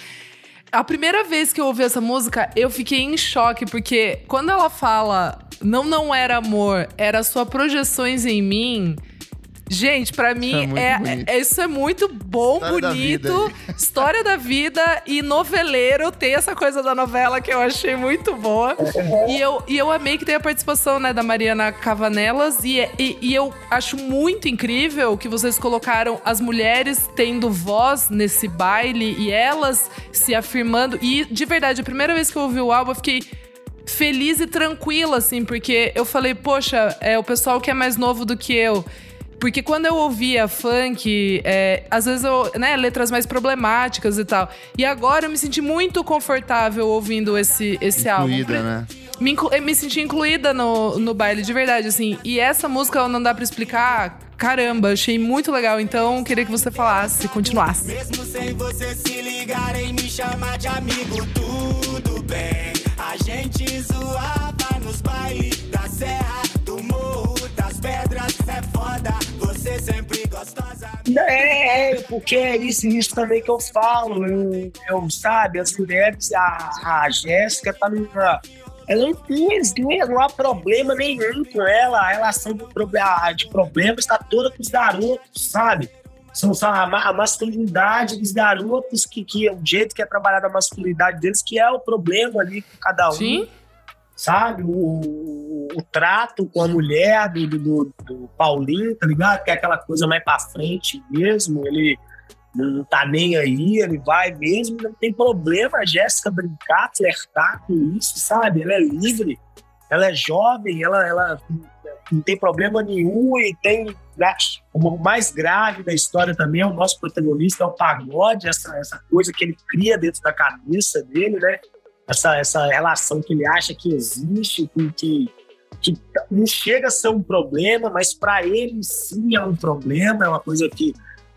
A primeira vez que eu ouvi essa música, eu fiquei em choque, porque quando ela fala não, não era amor, era só projeções em mim. Gente, pra mim, é é, é- isso é muito bom, História da vida bonito. História da vida e noveleiro. Tem essa coisa da novela que eu achei muito boa. E eu, e eu amei que tem a participação né, da Mariana Cavanelas. E, e, e eu acho muito incrível que vocês colocaram as mulheres tendo voz nesse baile e elas se afirmando. E, de verdade, a primeira vez que eu ouvi o álbum, eu fiquei feliz e tranquila, assim, porque eu falei, poxa, é o pessoal que é mais novo do que eu. Porque quando eu ouvia funk, é, às vezes eu, né, letras mais problemáticas e tal. E agora eu me senti muito confortável ouvindo esse, esse álbum. Incluída, né? Me, inclu- eu me senti incluída no, no baile, de verdade, assim. E essa música não dá pra explicar. Caramba, achei muito legal. Então, queria que você falasse, continuasse. Mesmo sem você se ligar em me chamar de amigo, tudo bem. A gente zoava sempre gostosa. É, é, porque é isso, isso também que eu falo. Eu, eu, sabe, as mulheres, a, a Jéssica tá numa. Ela não tem, não, não há problema nenhum com ela. A relação de, de problemas está toda com os garotos, sabe? São a, a masculinidade dos garotos, que, que é o jeito que é trabalhada a masculinidade deles, que é o problema ali com cada um Sim? sabe? O, o- trato com a mulher do, do, do- Paulinho, tá ligado? Que é aquela coisa mais pra frente mesmo. Ele não tá nem aí, ele vai mesmo, não tem problema a Jéssica brincar, flertar com isso, sabe? Ela é livre, ela é jovem, ela, ela não tem problema nenhum e tem. Né? O mais grave da história também é o nosso protagonista, é o pagode, essa, essa coisa que ele cria dentro da cabeça dele, né? essa, essa relação que ele acha que existe, que, que não chega a ser um problema, mas para ele sim é um problema, é uma coisa que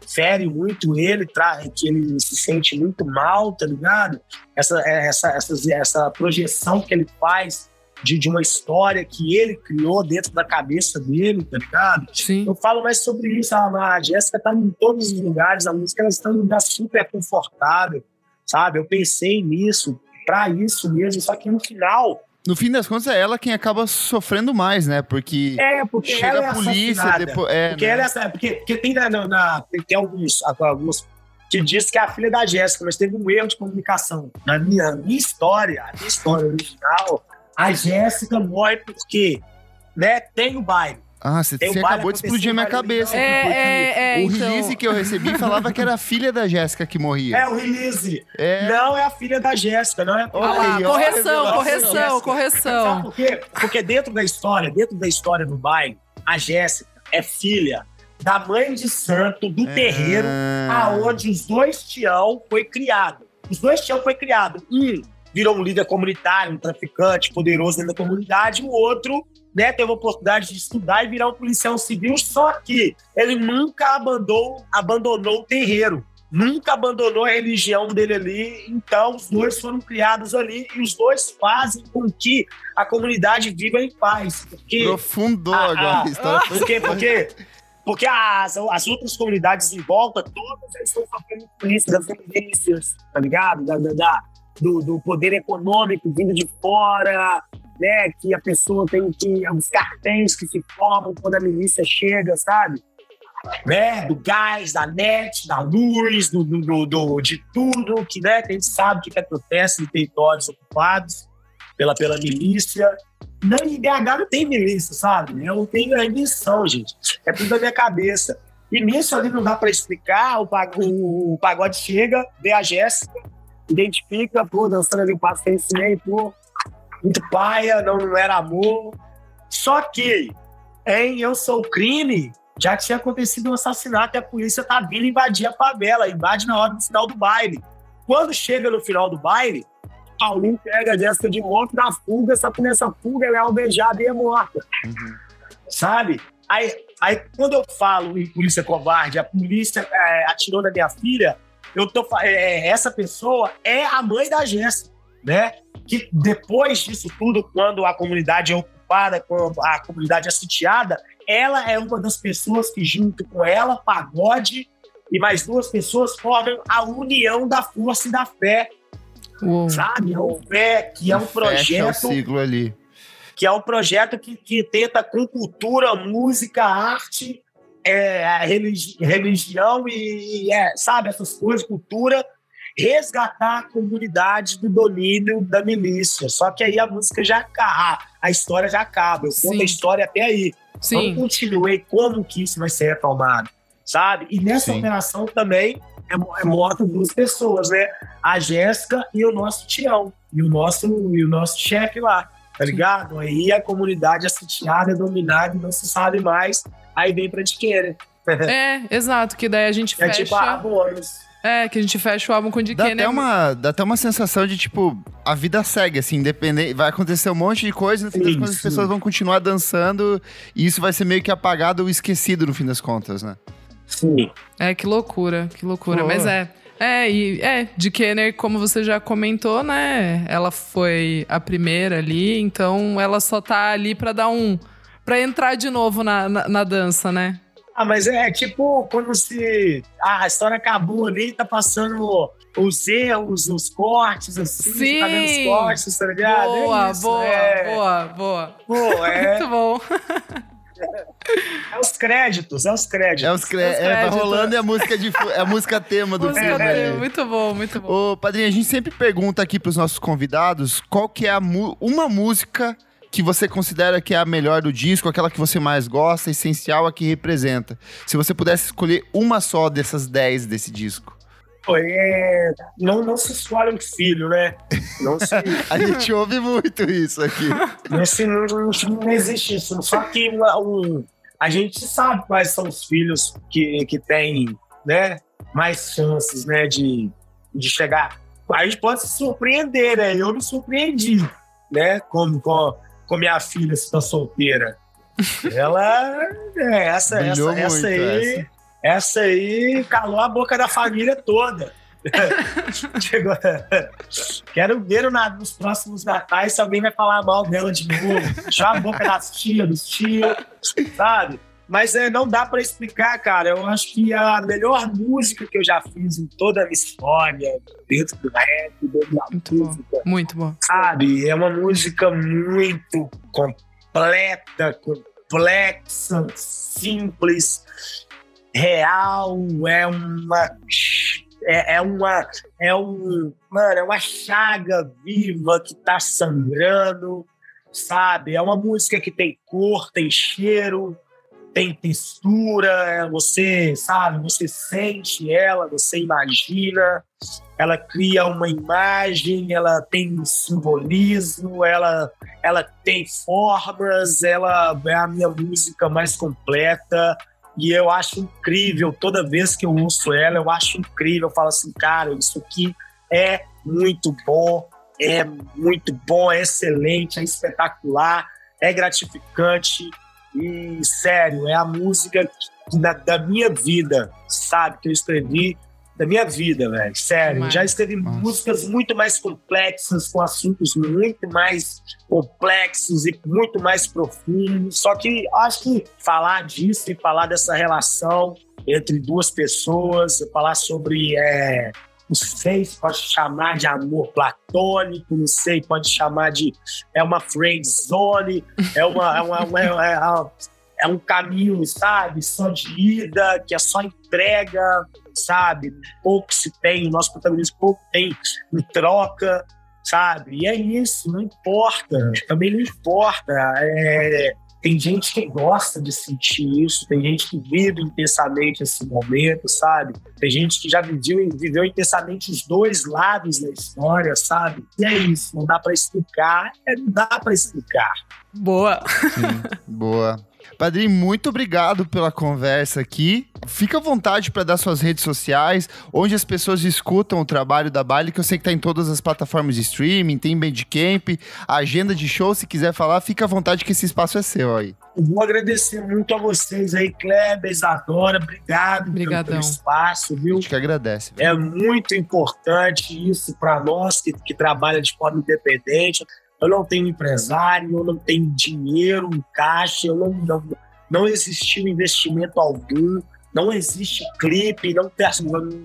fere muito ele, tra- que ele se sente muito mal, tá ligado? Essa, essa, essa, essa projeção que ele faz de, de uma história que ele criou dentro da cabeça dele, tá ligado? Sim. Eu falo mais sobre isso. A, a Jéssica tá em todos os lugares, a música ela está num lugar super confortável, sabe? Eu pensei nisso, pra isso mesmo, só que no final. No fim das contas, é ela quem acaba sofrendo mais, né? Porque É, porque chega ela é a polícia, depois. É, Porque, né? ela é, porque, porque tem, na, na- tem alguns, alguns que diz que é a filha da Jéssica, mas teve um erro de comunicação. Na minha, minha história, a minha história original, A Jéssica morre porque, né, tem o baile. Ah, você, um acabou de explodir a minha acontecendo, cabeça. É, é, é, o então- release que eu recebi falava que era a filha da Jéssica que morria. É o release. É. Não é a filha da Jéssica, não é a filha Olha Ah ó, correção, revelação. correção, Sabe correção. por quê? Porque dentro da história, dentro da história do baile, a Jéssica é filha da mãe de santo do terreiro Ah. aonde os dois Tião foi criado. Os dois Tião foi criado. Um virou um líder comunitário, um traficante poderoso dentro da comunidade, o outro né, teve a oportunidade de estudar e virar um policial civil, só que ele nunca abandonou, abandonou o terreiro. Nunca abandonou a religião dele ali, então os dois foram criados ali e os dois fazem com que a comunidade viva em paz. Porque Profundou ah, agora. ah, a história. por quê? Porque, porque as, as outras comunidades em volta, todas estão sofrendo influência das tendências, tá ligado? Da, da- da- do, do poder econômico vindo de fora, né? Que a pessoa tem que. Os cartéis que se formam quando a milícia chega, sabe? Né? Do gás, da net, da luz, do, do, do- de tudo que, né, que a gente sabe que, que acontece em territórios ocupados pela, pela milícia. Em BH não tem milícia, sabe? Eu tenho a missão, gente. É tudo da minha cabeça. E nisso ali não dá pra explicar. O, pag- o- o pagode chega, vê a Jéssica, identifica, pô, dançando ali ensinei, pô, muito paia, não, não era amor. Só que em Eu Sou Crime, já tinha acontecido um assassinato e a polícia tá vindo invadir a favela, invade na hora do final do baile. Quando chega no final do baile, Paulinho pega a Jéssica de moto, dá fuga, só que nessa fuga ela é alvejada e é morta. Sabe? Aí, aí, quando eu falo em polícia covarde, a polícia é, atirou na minha filha, eu tô, fa- é, essa pessoa é a mãe da Jéssica, né? Que depois disso tudo, quando a comunidade é ocupada, quando a comunidade é sitiada, ela é uma das pessoas que, junto com ela, Pagode e mais duas pessoas formam a União da Força e da Fé, Uou. sabe? O Fé, que é um Fecha o projeto ciclo ali. que é um projeto que, que tenta com cultura, música, arte, é, a religi- religião e, é, sabe, essas coisas, cultura, resgatar a comunidade do domínio da milícia. Só que aí a música já acaba, a história já acaba. Eu conto a história até aí. Sim. Vamos continuar como que isso vai ser retomado, sabe? E nessa Sim. operação também é, é morto duas pessoas, né? A Jéssica e o nosso Tião, e o nosso, e o nosso chefe lá, tá ligado? Aí a comunidade é sitiada, é dominada e não se sabe mais, aí vem pra Diqueira. É, exato, que daí a gente É fecha. tipo, ah, bônus. É, que a gente fecha o álbum com de Dá Kenner. até, uma, dá até uma sensação de, tipo, a vida segue, assim, independente. Vai acontecer um monte de coisa, no fim das contas as pessoas vão continuar dançando e isso vai ser meio que apagado ou esquecido no fim das contas, né? Sim. É, que loucura, que loucura. Pô. Mas é. É, e é, de Kenner, como você já comentou, né? Ela foi a primeira ali, então ela só tá ali pra dar um. Pra entrar de novo na, na, na dança, né? Ah, mas é tipo quando se. Ah, a história acabou ali, tá passando os erros, os cortes, assim, você tá vendo os Sim. cortes, tá ligado? boa, é isso, boa, é. boa, boa. Pô, é, Muito bom. é os créditos, é os créditos. É, os cre... Os é, créditos. rolando e a música, de... fu- é a música tema do Música filme. ali. muito bom, muito bom. Ô, Padrinho, a gente sempre pergunta aqui pros nossos convidados qual que é a mu- uma música que você considera que é a melhor do disco, aquela que você mais gosta, essencial, a que representa. Se você pudesse escolher uma só dessas 10 desse disco. É, não, não se escolhe um filho, né? Não se, A gente ouve muito isso aqui. não, se, não, não- existe isso. Só que um, a gente sabe quais são os filhos que, que têm né, mais chances né, de, de chegar. A gente pode se surpreender, né? Eu me surpreendi, né? Com, com, com minha filha se tá solteira. Ela, é, essa, Brilhou essa, aí, essa. essa aí calou a boca da família toda. Chegou. Quero ver na- nos próximos natais se alguém vai falar mal dela de novo. Fechar a boca das tias, dos tios, sabe? Mas é, não dá pra explicar, cara. Eu acho que a melhor música que eu já fiz em toda a minha história, dentro do rap, dentro da Muito bom. música, Muito bom. sabe? É uma música muito completa, complexa, simples, real, é uma é, é uma é um mano, é uma chaga viva que tá sangrando, sabe? É uma música que tem cor, tem cheiro, tem textura, você, sabe, você sente ela, você imagina, ela cria uma imagem, ela tem simbolismo, ela, ela tem formas, ela é a minha música mais completa. E eu acho incrível, toda vez que eu ouço ela, eu acho incrível. Eu falo assim, cara, isso aqui é muito bom, é muito bom, é excelente, é espetacular, é gratificante. E, sério, é a música que, da, da minha vida, sabe? Que eu escrevi da minha vida, velho. Sério. Demais. Já escrevi Nossa. músicas muito mais complexas, com assuntos muito mais complexos e muito mais profundos. Só que acho que falar disso e falar dessa relação entre duas pessoas, falar sobre. É, não sei se pode chamar de amor platônico, não sei, pode chamar de. É uma friend zone, é uma. É, uma, é, é- é um caminho, sabe? Só de ida, que é só entrega, sabe? Pouco se tem, o nosso protagonista pouco tem em troca, sabe? E é isso, não importa, também não importa. É, tem gente que gosta de sentir isso, tem gente que vive intensamente esse momento, sabe? Tem gente que já viveu, viveu intensamente os dois lados da história, sabe? E é isso, não dá para explicar, é, não dá para explicar. Boa. Sim, boa. Padrinho, muito obrigado pela conversa aqui. Fica à vontade para dar suas redes sociais, onde as pessoas escutam o trabalho da Baile, que eu sei que tá em todas as plataformas de streaming, tem Bandcamp, a agenda de show, se quiser falar, fica à vontade que esse espaço é seu aí. Eu vou agradecer muito a vocês aí, Kleber, Isadora, obrigado pelo, Obrigadão. pelo espaço, A viu? gente que agradece. É muito importante isso para nós que, que trabalha de forma independente. Eu não tenho empresário, eu não tenho dinheiro em caixa, eu não, não, não existiu investimento algum, não existe clipe, não tem,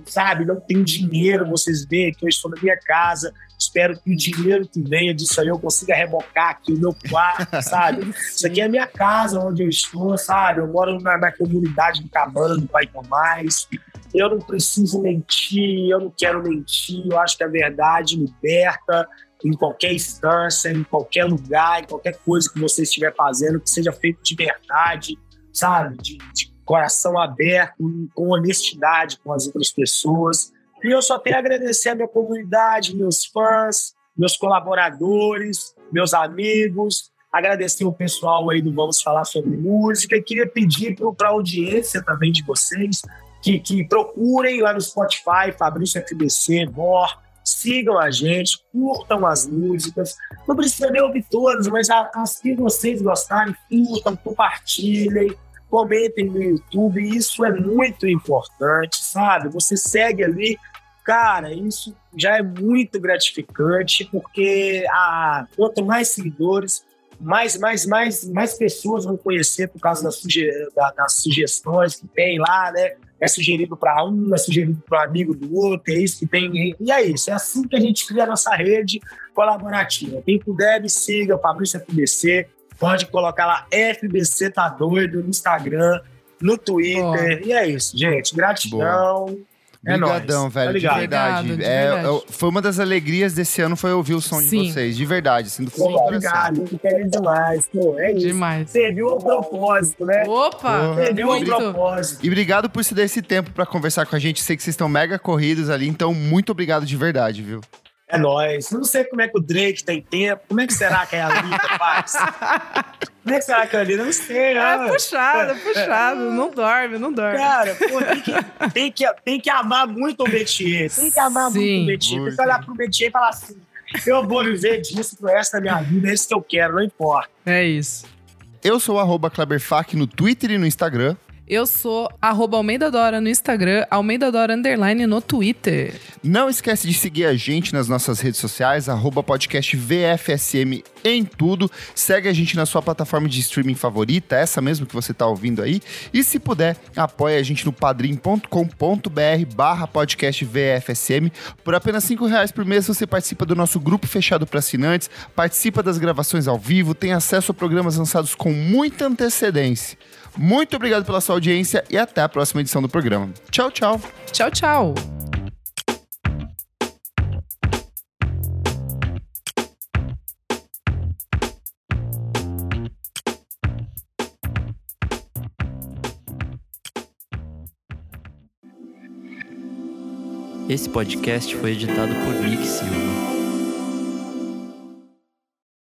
sabe, não tem dinheiro. Vocês veem que eu estou na minha casa, espero que o dinheiro que venha disso aí eu consiga rebocar aqui o meu quarto, sabe? Isso aqui é a minha casa onde eu estou, sabe? Eu moro na, na comunidade do Cabana do Pai Tomás. Eu não preciso mentir, eu não quero mentir. Eu acho que a verdade liberta em qualquer instância, em qualquer lugar, em qualquer coisa que você estiver fazendo, que seja feito de verdade, sabe? De, de coração aberto, com honestidade com as outras pessoas. E eu só tenho a agradecer a minha comunidade, meus fãs, meus colaboradores, meus amigos, agradecer o pessoal aí do Vamos Falar Sobre Música e queria pedir para a audiência também de vocês que, que procurem lá no Spotify, Fabrício FBC, VOR, sigam a gente, curtam as músicas, não precisa nem ouvir todas, mas as que vocês gostarem, curtam, compartilhem, comentem no YouTube, isso é muito importante, sabe? Você segue ali, cara, isso já é muito gratificante, porque a, quanto mais seguidores, mais, mais, mais, mais pessoas vão conhecer por causa das, suge da- das sugestões que tem lá, né? É sugerido para um, é sugerido para um amigo do outro, é isso que tem. E é isso, é assim que a gente cria a nossa rede colaborativa. Quem puder, me siga, o Fabrício FBC, pode colocar lá FBC Tá Doido no Instagram, no Twitter. E é isso, gente. Gratidão. Obrigadão, nóis. velho, Tá de verdade. Obrigado, de É, verdade. foi uma das alegrias desse ano foi ouvir o som de Sim. vocês, de verdade, assim, do fundo do Pô, coração. obrigado, demais. Pô, é isso. Demais. Serviu ao propósito, né? Opa! Serviu ao propósito. E obrigado por se dar esse tempo pra conversar com a gente. Sei que vocês estão mega corridos ali, então muito obrigado de verdade, viu? É nóis. Não sei como é que o Drake tem tempo. Como é que será que a Anitta faz? Como é que será que a Anitta? Não sei, É né? puxado, é puxado. Não dorme, não dorme. Cara, pô, tem, que, tem, que, tem que amar muito o Metier. Tem que amar Sim. muito o Metier. Tem que olhar pro Metier e falar assim: eu vou viver disso pro resto da minha vida. É isso que eu quero, não importa. É isso. Eu sou o arroba Kleberfac no Twitter e no Instagram. Eu sou arroba Almeida Dora no Instagram, Almeida Dora Underline no Twitter. Não esquece de seguir a gente nas nossas redes sociais, arroba podcast VFSM em tudo. Segue a gente na sua plataforma de streaming favorita, essa mesmo que você está ouvindo aí. E se puder, apoie a gente no padrim.com.br barra podcast VFSM. Por apenas cinco reais por mês você participa do nosso grupo fechado para assinantes, participa das gravações ao vivo, tem acesso a programas lançados com muita antecedência. Muito obrigado pela sua audiência e até a próxima edição do programa. Tchau, tchau. Tchau, tchau. Esse podcast foi editado por Nick Silva.